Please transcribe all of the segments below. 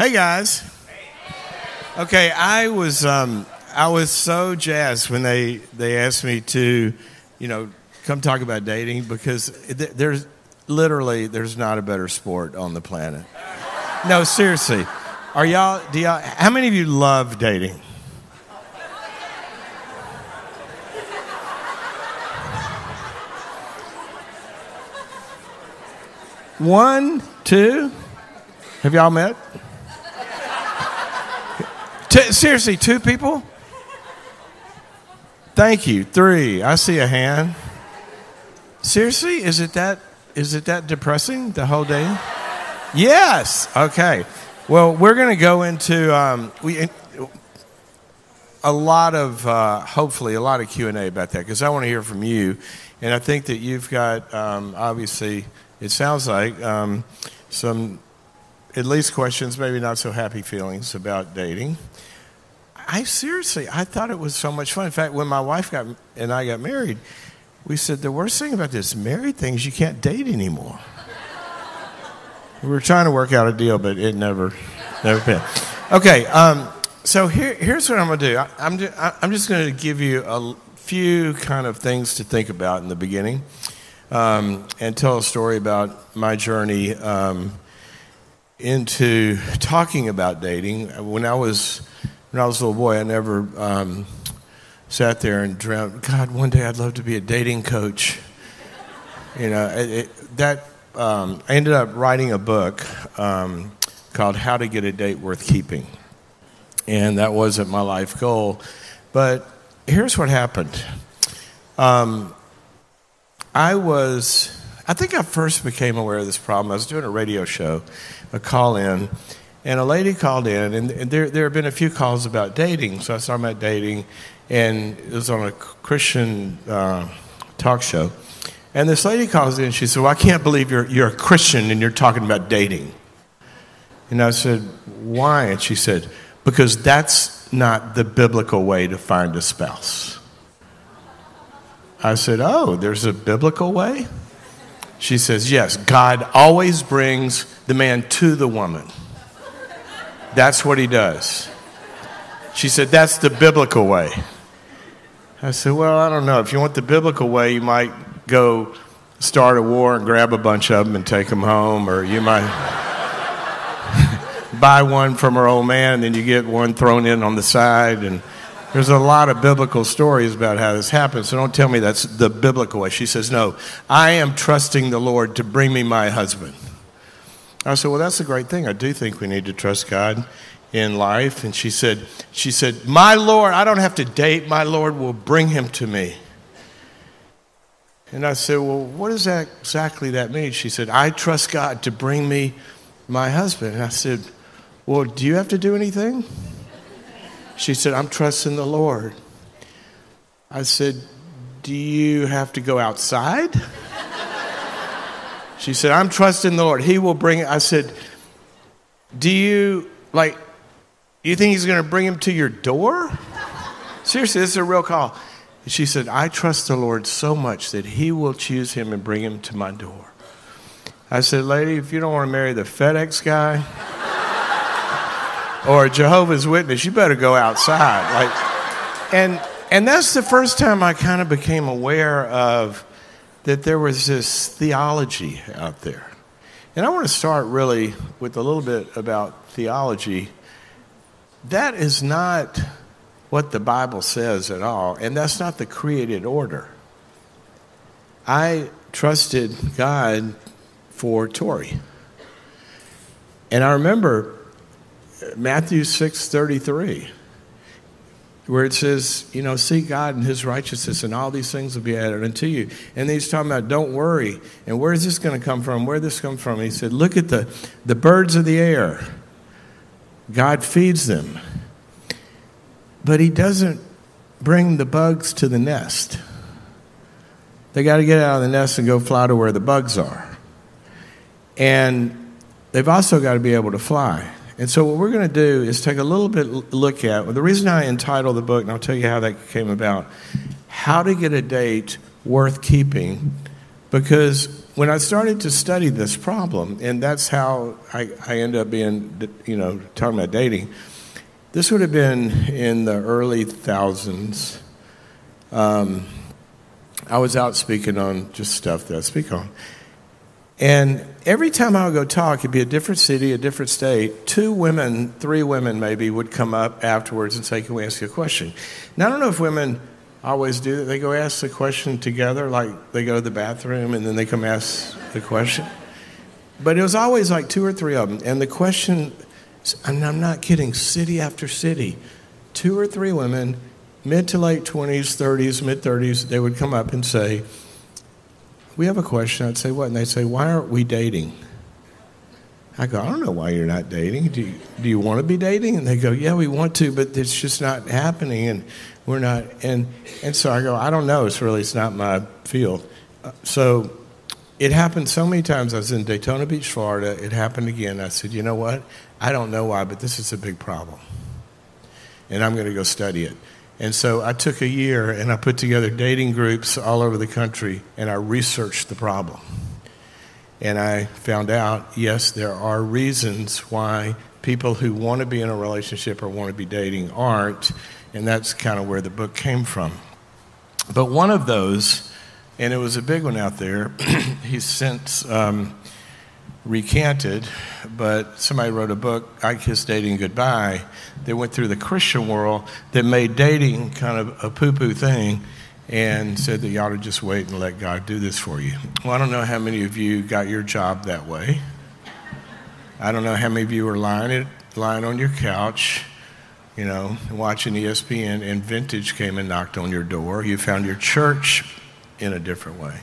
Hey guys. Okay, I was um, I was so jazzed when they they asked me to, you know, come talk about dating because there's literally there's not a better sport on the planet. No, seriously. Are y'all do y'all how many of you love dating? One, two. Have y'all met? T- seriously, two people? Thank you. Three. I see a hand. Seriously, is it that is it that depressing the whole day? Yes. Okay. Well, we're going to go into um, we a lot of uh, hopefully a lot of Q and A about that because I want to hear from you, and I think that you've got um, obviously it sounds like um, some at least questions, maybe not so happy feelings about dating. I seriously, I thought it was so much fun. In fact, when my wife got and I got married, we said the worst thing about this married thing is you can't date anymore. we were trying to work out a deal, but it never, never been. Okay, um, so here, here's what I'm going to do. I, I'm, I'm just going to give you a few kind of things to think about in the beginning um, and tell a story about my journey um, into talking about dating. When I was when I was a little boy, I never um, sat there and dreamt, God, one day I'd love to be a dating coach. You know, it, it, that um, I ended up writing a book um, called "How to Get a Date Worth Keeping," and that wasn't my life goal. But here's what happened. Um, I was, I think I first became aware of this problem. I was doing a radio show, a call in, and a lady called in, and, there, there have been a few calls about dating. So I started about dating, and it was on a Christian uh, talk show. And this lady calls in, and she said, Well, I can't believe you're, you're a Christian and you're talking about dating. And I said, Why? And she said, Because that's not the biblical way to find a spouse. I said, Oh, there's a biblical way? She says, Yes, God always brings the man to the woman. That's what he does. She said, That's the biblical way. I said, Well, I don't know. If you want the biblical way, you might go start a war and grab a bunch of them and take them home, or you might buy one from her old man and then you get one thrown in on the side and there's a lot of biblical stories about how this happens, so don't tell me that's the biblical way. She says, No, I am trusting the Lord to bring me my husband. I said, Well, that's a great thing. I do think we need to trust God in life. And she said, she said, My Lord, I don't have to date, my Lord will bring him to me. And I said, Well, what does that exactly that mean? She said, I trust God to bring me my husband. And I said, Well, do you have to do anything? She said, I'm trusting the Lord. I said, Do you have to go outside? She said, I'm trusting the Lord. He will bring it. I said, Do you, like, you think he's going to bring him to your door? Seriously, this is a real call. She said, I trust the Lord so much that he will choose him and bring him to my door. I said, Lady, if you don't want to marry the FedEx guy, or Jehovah's Witness, you better go outside. Like, and and that's the first time I kind of became aware of that there was this theology out there. And I want to start really with a little bit about theology. That is not what the Bible says at all, and that's not the created order. I trusted God for Tori. And I remember Matthew 6:33 where it says, you know, seek God and his righteousness and all these things will be added unto you. And he's talking about don't worry. And where is this going to come from? Where this come from? He said, look at the, the birds of the air. God feeds them. But he doesn't bring the bugs to the nest. They got to get out of the nest and go fly to where the bugs are. And they've also got to be able to fly. And so, what we're going to do is take a little bit look at well, the reason I entitled the book, and I'll tell you how that came about How to Get a Date Worth Keeping, because when I started to study this problem, and that's how I, I ended up being, you know, talking about dating, this would have been in the early thousands. Um, I was out speaking on just stuff that I speak on. And every time I would go talk, it'd be a different city, a different state. Two women, three women maybe, would come up afterwards and say, Can we ask you a question? Now, I don't know if women always do that. They go ask the question together, like they go to the bathroom and then they come ask the question. But it was always like two or three of them. And the question, and I'm not kidding, city after city, two or three women, mid to late 20s, 30s, mid 30s, they would come up and say, we have a question. I'd say, what? And they'd say, why aren't we dating? I go, I don't know why you're not dating. Do you, do you want to be dating? And they go, yeah, we want to, but it's just not happening, and we're not. And and so I go, I don't know. It's really it's not my field. So it happened so many times. I was in Daytona Beach, Florida. It happened again. I said, you know what? I don't know why, but this is a big problem, and I'm going to go study it. And so I took a year and I put together dating groups all over the country and I researched the problem. And I found out yes, there are reasons why people who want to be in a relationship or want to be dating aren't. And that's kind of where the book came from. But one of those, and it was a big one out there, he's since um, recanted, but somebody wrote a book, I Kissed Dating Goodbye, that went through the Christian world that made dating kind of a poo poo thing and said that you ought to just wait and let God do this for you. Well, I don't know how many of you got your job that way. I don't know how many of you were lying, lying on your couch, you know, watching ESPN, and vintage came and knocked on your door. You found your church in a different way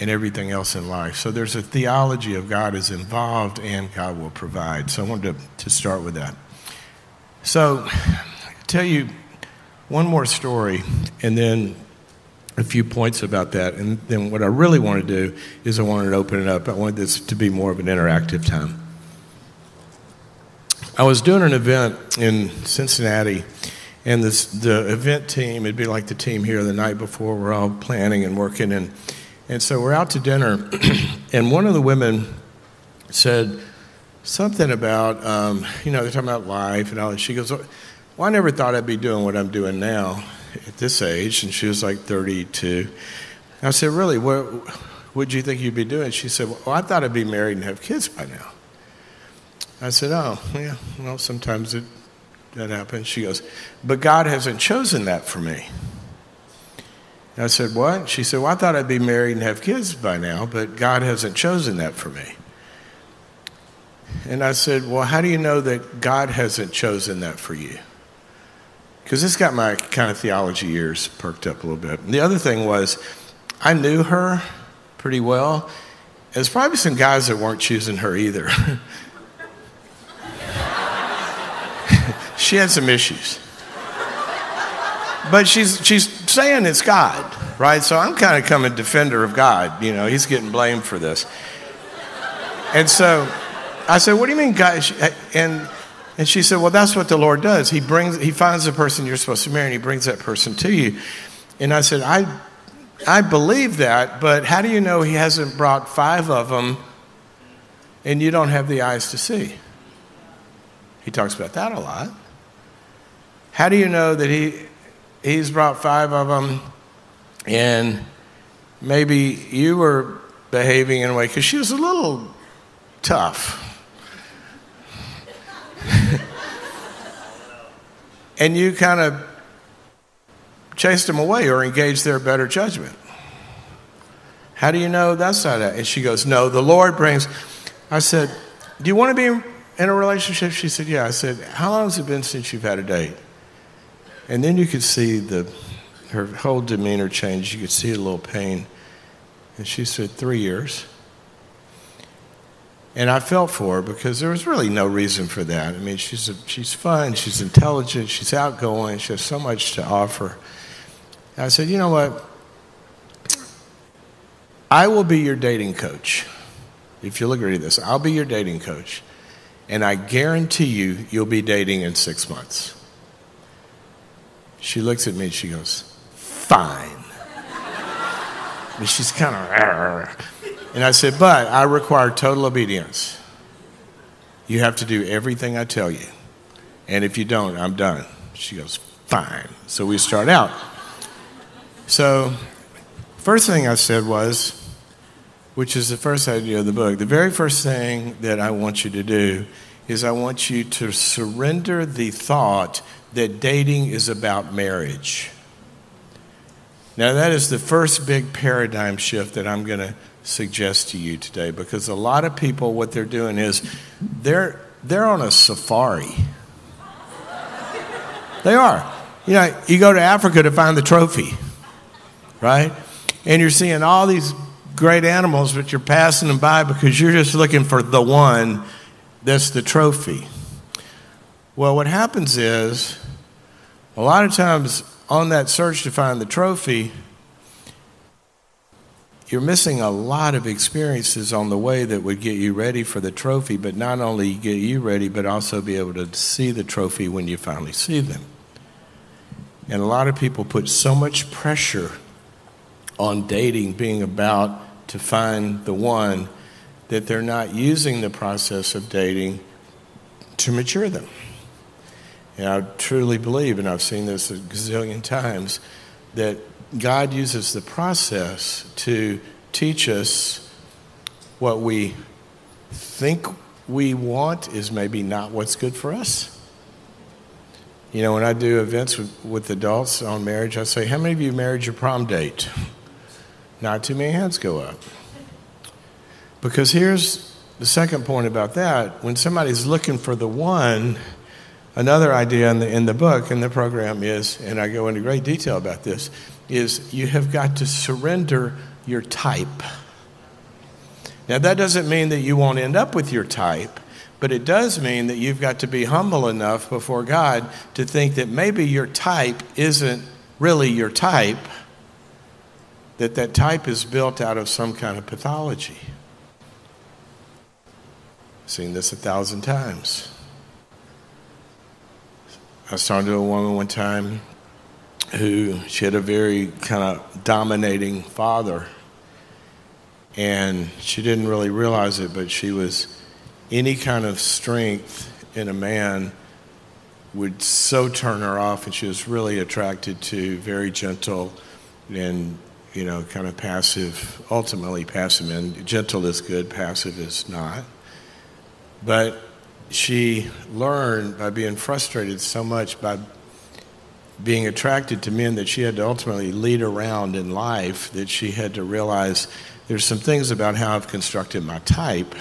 and everything else in life. So there's a theology of God is involved and God will provide. So I wanted to, to start with that. So I'll tell you one more story and then a few points about that. And then what I really want to do is I wanted to open it up. I wanted this to be more of an interactive time. I was doing an event in Cincinnati, and this, the event team, it'd be like the team here the night before, we're all planning and working. And and so we're out to dinner, and one of the women said something about, um, you know, they're talking about life and all. that. she goes, Well, I never thought I'd be doing what I'm doing now at this age. And she was like 32. I said, Really? What would you think you'd be doing? She said, Well, I thought I'd be married and have kids by now. I said, Oh, yeah, well, sometimes it, that happens. She goes, But God hasn't chosen that for me. I said, What? She said, Well, I thought I'd be married and have kids by now, but God hasn't chosen that for me. And I said, Well, how do you know that God hasn't chosen that for you? Because this got my kind of theology ears perked up a little bit. And the other thing was, I knew her pretty well. There's probably some guys that weren't choosing her either. she had some issues but she's, she's saying it's God, right? So I'm kind of coming defender of God. You know, he's getting blamed for this. And so I said, What do you mean, God? Uh, and, and she said, Well, that's what the Lord does. He brings, he finds the person you're supposed to marry and he brings that person to you. And I said, I, I believe that, but how do you know he hasn't brought five of them and you don't have the eyes to see? He talks about that a lot. How do you know that he he's brought five of them, and maybe you were behaving in a way because she was a little tough. and you kind of chased them away or engaged their better judgment. How do you know that's not it? And she goes, No, the Lord brings. I said, Do you want to be in a relationship? She said, Yeah. I said, How long has it been since you've had a date? And then you could see the, her whole demeanor change. You could see a little pain. And she said, Three years. And I felt for her because there was really no reason for that. I mean, she's, a, she's fun, she's intelligent, she's outgoing, she has so much to offer. And I said, You know what? I will be your dating coach. If you'll agree to this, I'll be your dating coach. And I guarantee you, you'll be dating in six months. She looks at me and she goes, Fine. and she's kind of, And I said, But I require total obedience. You have to do everything I tell you. And if you don't, I'm done. She goes, Fine. So we start out. So, first thing I said was, which is the first idea of the book, the very first thing that I want you to do is I want you to surrender the thought that dating is about marriage. Now, that is the first big paradigm shift that I'm going to suggest to you today because a lot of people, what they're doing is they're, they're on a safari. They are. You know, you go to Africa to find the trophy, right? And you're seeing all these great animals, but you're passing them by because you're just looking for the one that's the trophy. Well, what happens is a lot of times on that search to find the trophy, you're missing a lot of experiences on the way that would get you ready for the trophy, but not only get you ready, but also be able to see the trophy when you finally see them. And a lot of people put so much pressure on dating being about to find the one that they're not using the process of dating to mature them. And I truly believe, and I've seen this a gazillion times, that God uses the process to teach us what we think we want is maybe not what's good for us. You know, when I do events with, with adults on marriage, I say, How many of you married your prom date? Not too many hands go up. Because here's the second point about that when somebody's looking for the one, another idea in the, in the book, in the program is, and I go into great detail about this, is you have got to surrender your type. Now, that doesn't mean that you won't end up with your type, but it does mean that you've got to be humble enough before God to think that maybe your type isn't really your type, that that type is built out of some kind of pathology. Seen this a thousand times. I was talking to a woman one time who she had a very kind of dominating father. And she didn't really realize it, but she was any kind of strength in a man would so turn her off, and she was really attracted to very gentle and you know kind of passive, ultimately passive men. Gentle is good, passive is not. But she learned by being frustrated so much by being attracted to men that she had to ultimately lead around in life, that she had to realize there's some things about how I've constructed my type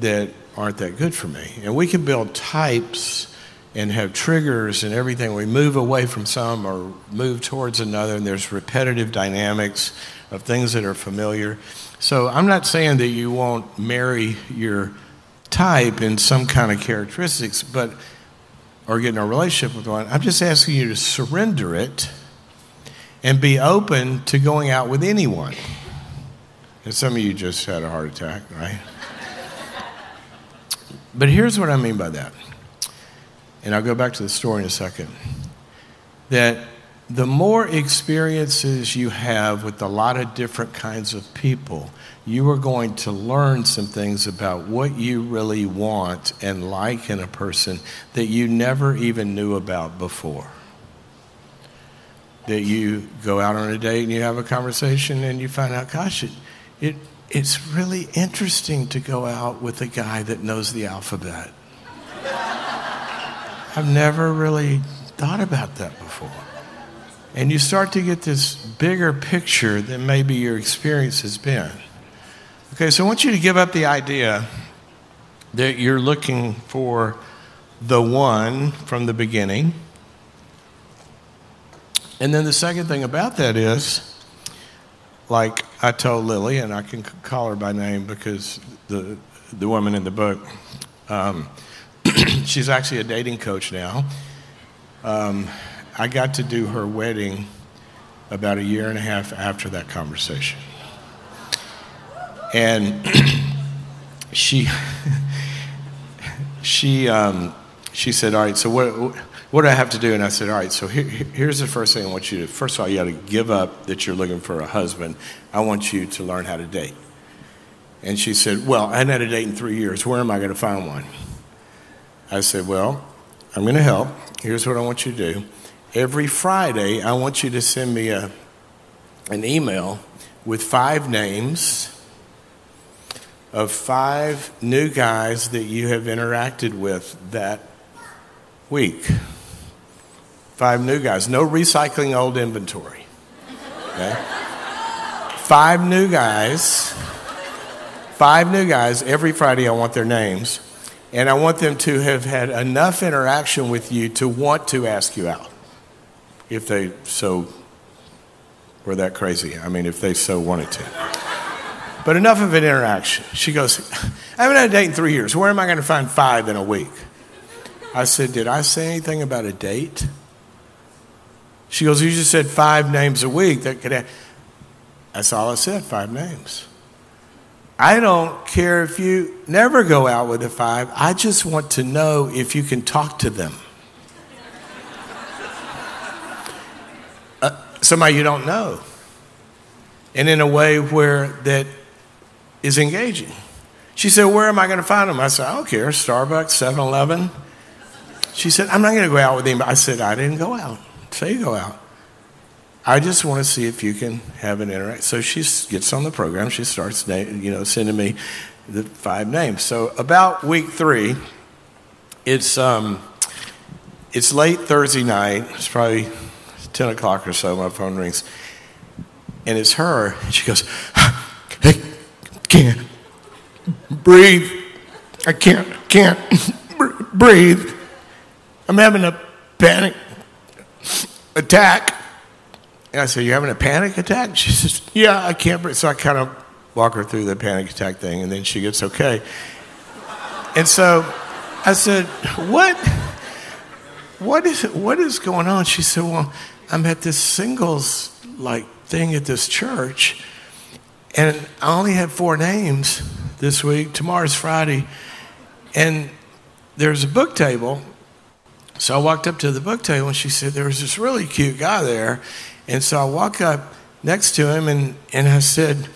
that aren't that good for me. And we can build types and have triggers and everything. We move away from some or move towards another, and there's repetitive dynamics of things that are familiar. So I'm not saying that you won't marry your type in some kind of characteristics, but or get in a relationship with one. I'm just asking you to surrender it and be open to going out with anyone. And some of you just had a heart attack, right? but here's what I mean by that. And I'll go back to the story in a second. That the more experiences you have with a lot of different kinds of people, you are going to learn some things about what you really want and like in a person that you never even knew about before. That you go out on a date and you have a conversation and you find out, gosh, it, it, it's really interesting to go out with a guy that knows the alphabet. I've never really thought about that before. And you start to get this bigger picture than maybe your experience has been. Okay, so I want you to give up the idea that you're looking for the one from the beginning. And then the second thing about that is, like I told Lily, and I can call her by name because the, the woman in the book, um, she's actually a dating coach now. Um, I got to do her wedding about a year and a half after that conversation. And she, she, um, she said, All right, so what, what do I have to do? And I said, All right, so here, here's the first thing I want you to, first of all, you got to give up that you're looking for a husband. I want you to learn how to date. And she said, Well, I hadn't had a date in three years. Where am I going to find one? I said, Well, I'm going to help. Here's what I want you to do. Every Friday, I want you to send me a, an email with five names of five new guys that you have interacted with that week. Five new guys. No recycling old inventory. Okay? Five new guys. Five new guys. Every Friday, I want their names. And I want them to have had enough interaction with you to want to ask you out. If they so were that crazy. I mean, if they so wanted to. But enough of an interaction. She goes, I haven't had a date in three years. Where am I going to find five in a week? I said, Did I say anything about a date? She goes, You just said five names a week. That could have. That's all I said, five names. I don't care if you never go out with a five. I just want to know if you can talk to them. Uh, somebody you don't know. And in a way where that is engaging. She said, Where am I going to find them? I said, I don't care. Starbucks, 7 Eleven. She said, I'm not going to go out with him. I said, I didn't go out. Say you go out. I just want to see if you can have an interaction. So she gets on the program. She starts, you know, sending me the five names. So about week three, it's um, it's late Thursday night. It's probably ten o'clock or so. My phone rings, and it's her. And she goes, "I can't breathe. I can't can't breathe. I'm having a panic attack." And I said, You're having a panic attack? She says, Yeah, I can't breathe. So I kind of walk her through the panic attack thing, and then she gets okay. And so I said, What? What is, what is going on? She said, Well, I'm at this singles like thing at this church, and I only have four names this week. Tomorrow's Friday. And there's a book table. So I walked up to the book table and she said, There was this really cute guy there. And so I walk up next to him and, and I said,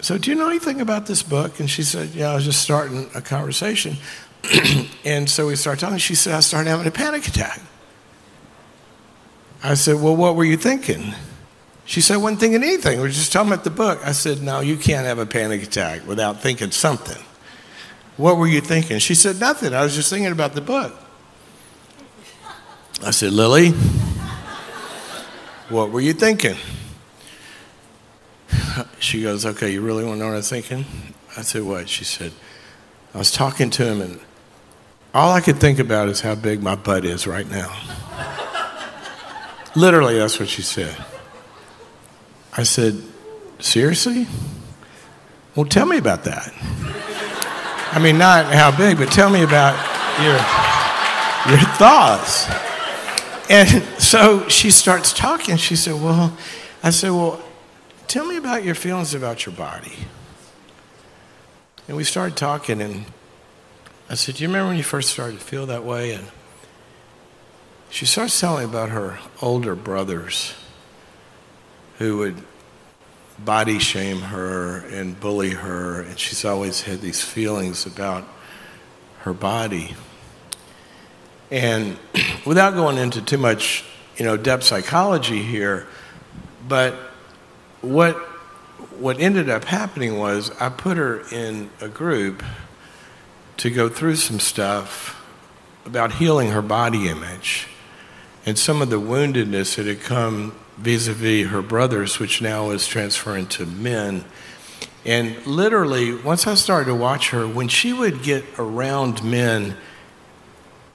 So, do you know anything about this book? And she said, Yeah, I was just starting a conversation. and so we started talking. She said, I started having a panic attack. I said, Well, what were you thinking? She said, I wasn't thinking anything. We were just talking about the book. I said, No, you can't have a panic attack without thinking something. What were you thinking? She said, Nothing. I was just thinking about the book. I said, Lily, what were you thinking? She goes, Okay, you really want to know what I was thinking? I said, What? She said, I was talking to him, and all I could think about is how big my butt is right now. Literally, that's what she said. I said, Seriously? Well, tell me about that. I mean, not how big, but tell me about your, your thoughts. And so she starts talking. She said, Well, I said, Well, tell me about your feelings about your body. And we started talking, and I said, Do you remember when you first started to feel that way? And she starts telling me about her older brothers who would body shame her and bully her, and she's always had these feelings about her body. And without going into too much, you know, depth psychology here, but what what ended up happening was I put her in a group to go through some stuff about healing her body image and some of the woundedness that had come vis-a-vis her brothers, which now is transferring to men. And literally, once I started to watch her, when she would get around men,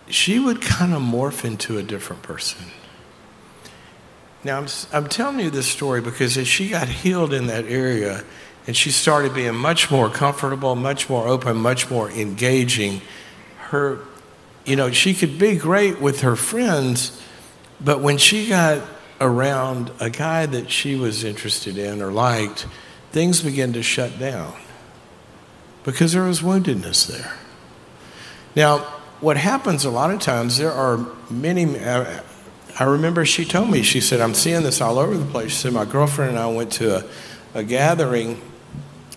she would kind of morph into a different person. Now, I'm, I'm telling you this story because as she got healed in that area and she started being much more comfortable, much more open, much more engaging, her, you know, she could be great with her friends, but when she got around a guy that she was interested in or liked, things began to shut down because there was woundedness there. Now, what happens a lot of times, there are many. I remember she told me, she said, I'm seeing this all over the place. She said, My girlfriend and I went to a, a gathering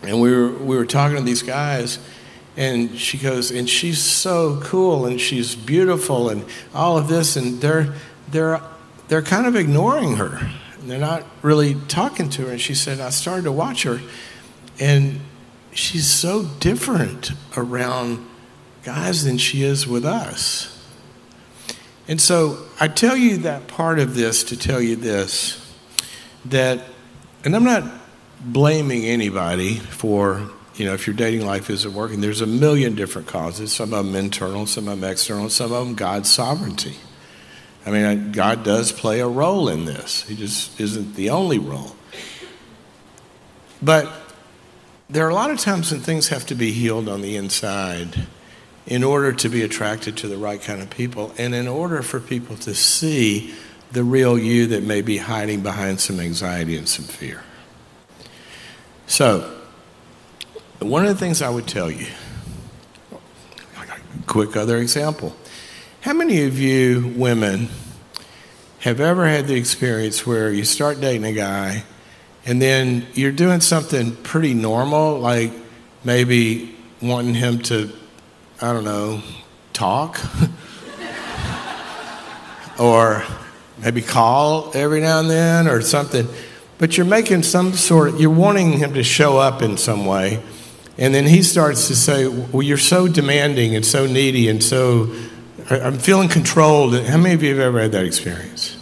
And we were, we were talking to these guys, and she goes, and she's so cool, and she's beautiful, and all of this, and they're, they're, they're kind of ignoring her. They're not really talking to her. And she said, I started to watch her, and she's so different around guys than she is with us. And so I tell you that part of this to tell you this that, and I'm not blaming anybody for, you know, if your dating life isn't working, there's a million different causes, some of them internal, some of them external, some of them God's sovereignty. I mean, God does play a role in this, He just isn't the only role. But there are a lot of times when things have to be healed on the inside in order to be attracted to the right kind of people and in order for people to see the real you that may be hiding behind some anxiety and some fear. So, one of the things I would tell you, quick other example. How many of you women have ever had the experience where you start dating a guy and then you're doing something pretty normal, like maybe wanting him to I don't know, talk or maybe call every now and then or something. But you're making some sort of, you're wanting him to show up in some way. And then he starts to say, Well, you're so demanding and so needy and so, I'm feeling controlled. How many of you have ever had that experience?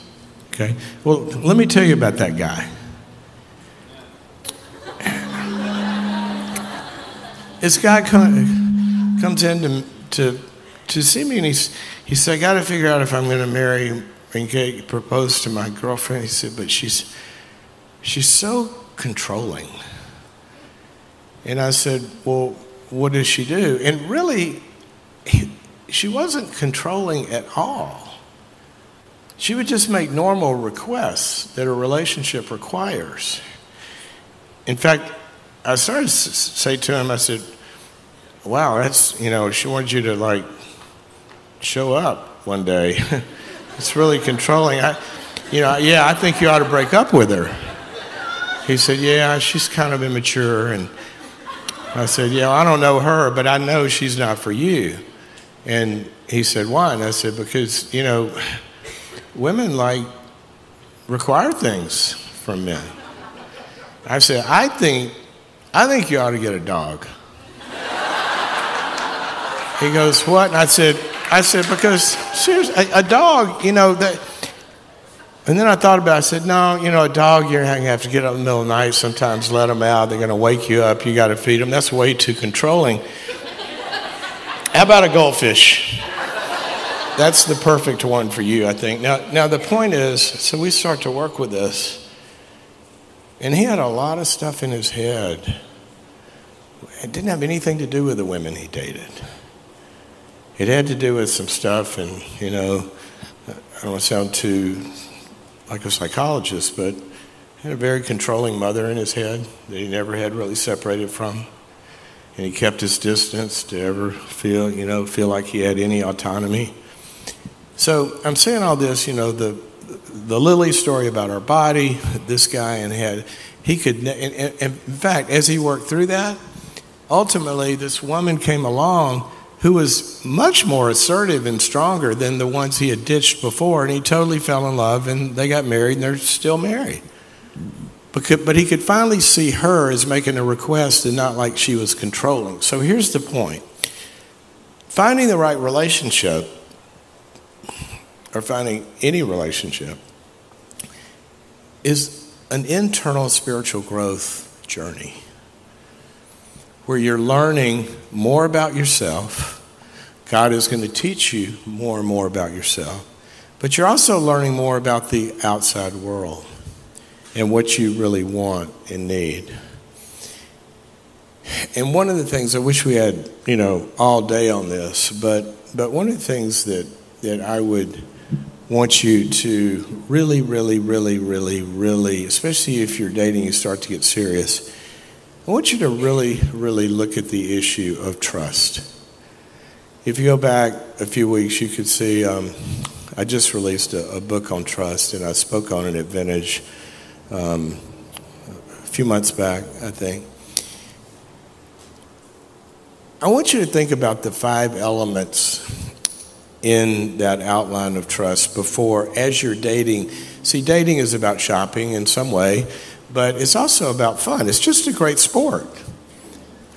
Okay. Well, let me tell you about that guy. This guy comes comes in to, to, to see me and he's, he said, I got to figure out if I'm going to marry and get, propose to my girlfriend. He said, but she's, she's so controlling. And I said, well, what does she do? And really, he, she wasn't controlling at all. She would just make normal requests that a relationship requires. In fact, I started to say to him, I said, wow, that's, you know, she wants you to like show up one day. it's really controlling. I, you know, yeah, I think you ought to break up with her. He said, yeah, she's kind of immature. And I said, yeah, I don't know her, but I know she's not for you. And he said, why? And I said, because, you know, women like require things from men. I said, I think, I think you ought to get a dog. He goes, What? And I said, I said, because seriously, a, a dog, you know, that. And then I thought about it. I said, no, you know, a dog, you're going to have to get up in the middle of the night, sometimes let them out. They're going to wake you up. You got to feed them. That's way too controlling. How about a goldfish? That's the perfect one for you, I think. Now, now the point is, so we start to work with this, and he had a lot of stuff in his head. It didn't have anything to do with the women he dated it had to do with some stuff, and you know, I don't want to sound too like a psychologist, but had a very controlling mother in his head that he never had really separated from, and he kept his distance to ever feel, you know, feel like he had any autonomy. So I'm saying all this, you know, the the Lily story about our body, this guy and had he could, and, and, in fact, as he worked through that, ultimately this woman came along who was much more assertive and stronger than the ones he had ditched before. And he totally fell in love, and they got married, and they're still married. But he could finally see her as making a request and not like she was controlling. So here's the point finding the right relationship, or finding any relationship, is an internal spiritual growth journey where you're learning more about yourself. God is going to teach you more and more about yourself. But you're also learning more about the outside world and what you really want and need. And one of the things I wish we had, you know, all day on this, but but one of the things that that I would want you to really, really, really, really, really, especially if you're dating, you start to get serious I want you to really, really look at the issue of trust. If you go back a few weeks, you could see um, I just released a, a, book on trust, and I spoke on it at Vintage um, a few months back, I think. I want you to think about the five elements in that outline of trust before, as you're dating. See, dating is about shopping in some way, but it's also about fun. It's just a great sport.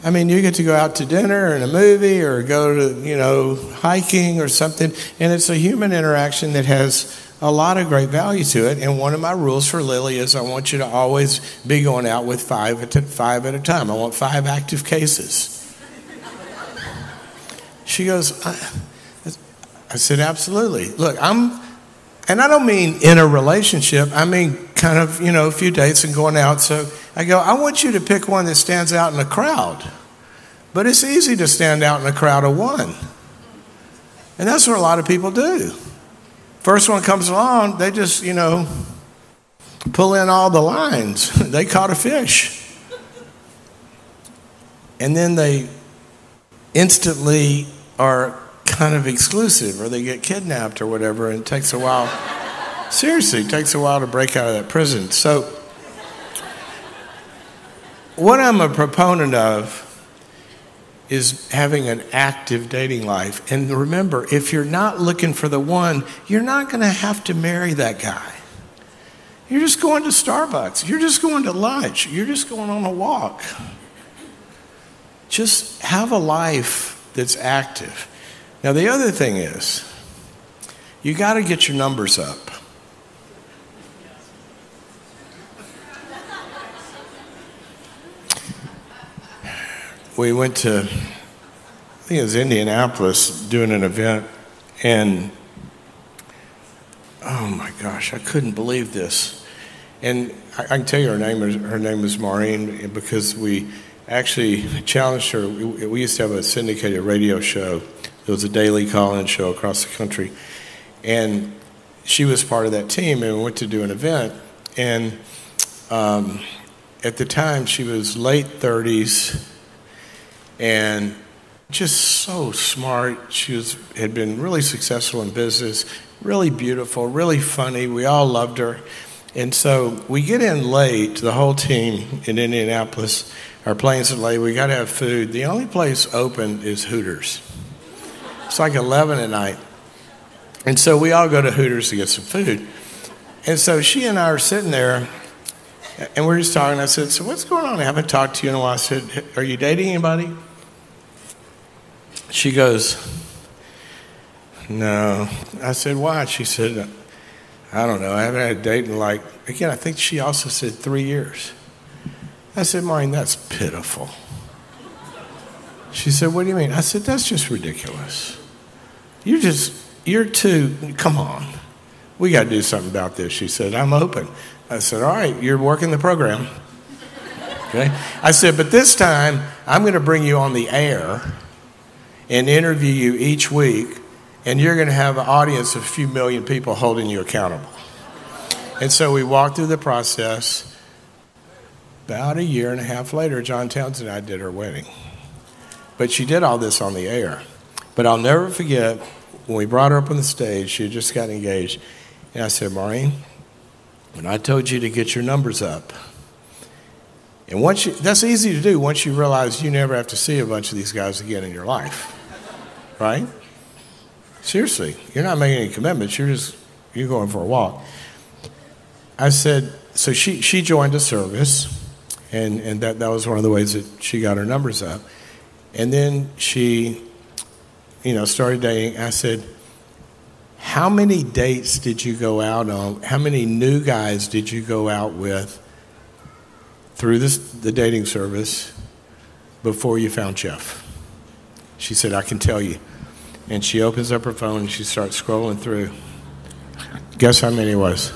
I mean, you get to go out to dinner and a movie or go to, you know, hiking or something, and it's a human interaction that has a lot of great value to it. And one of my rules for Lily is I want you to always be going out with five at, five at a time. I want five active cases. She goes, I, I said, absolutely. Look, I'm, and I don't mean in a relationship, I mean kind of, you know, a few dates and going out. So I go, I want you to pick one that stands out in a crowd. But it's easy to stand out in a crowd of one. And that's what a lot of people do. First one comes along, they just, you know, pull in all the lines. they caught a fish. And then they instantly are kind of exclusive or they get kidnapped or whatever, and it takes a while. Seriously, it takes a while to break out of that prison. So, what I'm a proponent of is having an active dating life. And remember, if you're not looking for the one, you're not going to have to marry that guy. You're just going to Starbucks. You're just going to lunch. You're just going on a walk. Just have a life that's active. Now, the other thing is, you got to get your numbers up. We went to, I think it was Indianapolis, doing an event, and oh my gosh, I couldn't believe this. And I, I can tell you her name is her name is Maureen because we actually challenged her. We, we used to have a syndicated radio show it was a daily call-in show across the country, and she was part of that team. And we went to do an event, and um, at the time she was late 30s, and just so smart. She was had been really successful in business, really beautiful, really funny. We all loved her. And so we get in late, the whole team in Indianapolis. Our planes are late. We got to have food. The only place open is Hooters. It's like 11 at night. And so we all go to Hooters to get some food. And so she and I are sitting there, and we're just talking. I said, So what's going on? I haven't talked to you in a while. I said, Are you dating anybody? She goes, No. I said, Why? She said, I don't know. I haven't had a date in like, again, I think she also said three years. I said, Maureen, that's pitiful. She said, What do you mean? I said, That's just ridiculous. You're just, you're too, come on. We got to do something about this. She said, I'm open. I said, All right, you're working the program. Okay? I said, But this time, I'm going to bring you on the air and interview you each week, and you're going to have an audience of a few million people holding you accountable. And so we walked through the process. About a year and a half later, John Townsend and I did her wedding. But she did all this on the air. But I'll never forget when we brought her up on the stage, she had just got engaged. And I said, Maureen, when I told you to get your numbers up, and once you, that's easy to do once you realize you never have to see a bunch of these guys again in your life. Right? Seriously, you're not making any commitments, you're just you're going for a walk. I said, so she, she joined a service, and, and that, that was one of the ways that she got her numbers up. And then she you know, started dating, I said, How many dates did you go out on? How many new guys did you go out with through this, the dating service before you found Jeff? She said, I can tell you. And she opens up her phone and she starts scrolling through. Guess how many it was?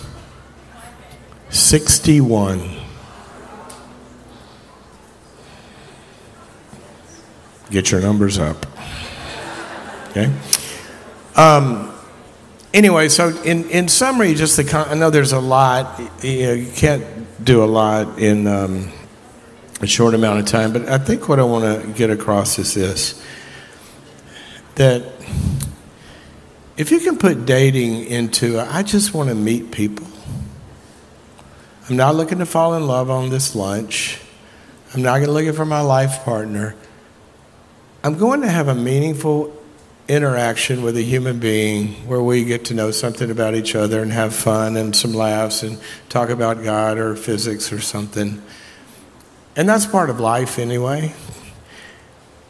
61. Get your numbers up. Okay. Um, anyway, so in, in summary, just the con- I know there's a lot. You, know, you can't do a lot in um, a short amount of time, but I think what I want to get across is this: that if you can put dating into, I just want to meet people. I'm not looking to fall in love on this lunch. I'm not looking for my life partner. I'm going to have a meaningful interaction with a human being where we get to know something about each other and have fun and some laughs and talk about God or physics or something. And that's part of life anyway.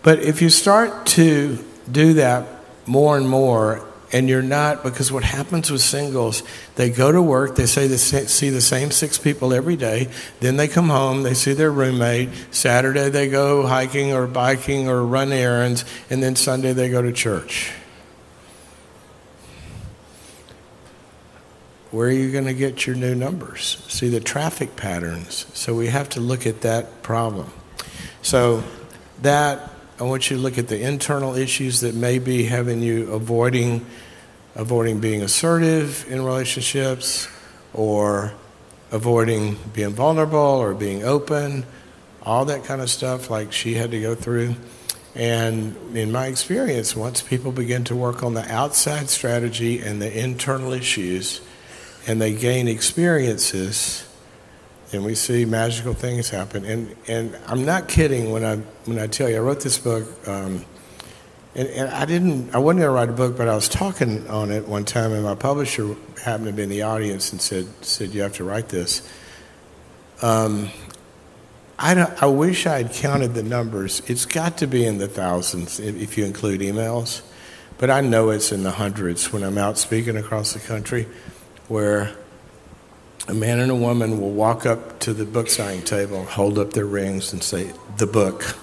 But if you start to do that more and more, and you're not, because what happens with singles, they go to work, they say they see the same six people every day, then they come home, they see their roommate, Saturday they go hiking or biking or run errands, and then Sunday they go to church. Where are you going to get your new numbers? See the traffic patterns. So we have to look at that problem. So that I want you to look at the internal issues that may be having you avoiding avoiding being assertive in relationships or avoiding being vulnerable or being open, all that kind of stuff like she had to go through. And in my experience, once people begin to work on the outside strategy and the internal issues and they gain experiences, and we see magical things happen. And, and I'm not kidding when I, when I tell you, I wrote this book, um, and, and, I didn't, I wasn't going to write a book, but I was talking on it one time, and my publisher happened to be in the audience and said, said you have to write this. Um, I, I wish I had counted the numbers. It's got to be in the thousands if, if you include emails, but I know it's in the hundreds when I'm out speaking across the country where a man and a woman will walk up to the book signing table, hold up their rings, and say, The book.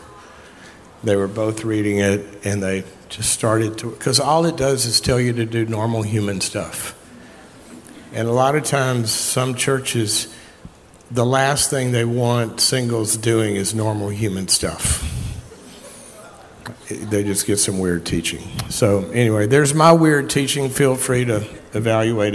They were both reading it, and they just started to, because all it does is tell you to do normal human stuff. And a lot of times, some churches, the last thing they want singles doing is normal human stuff. They just get some weird teaching. So, anyway, there's my weird teaching. Feel free to evaluate it.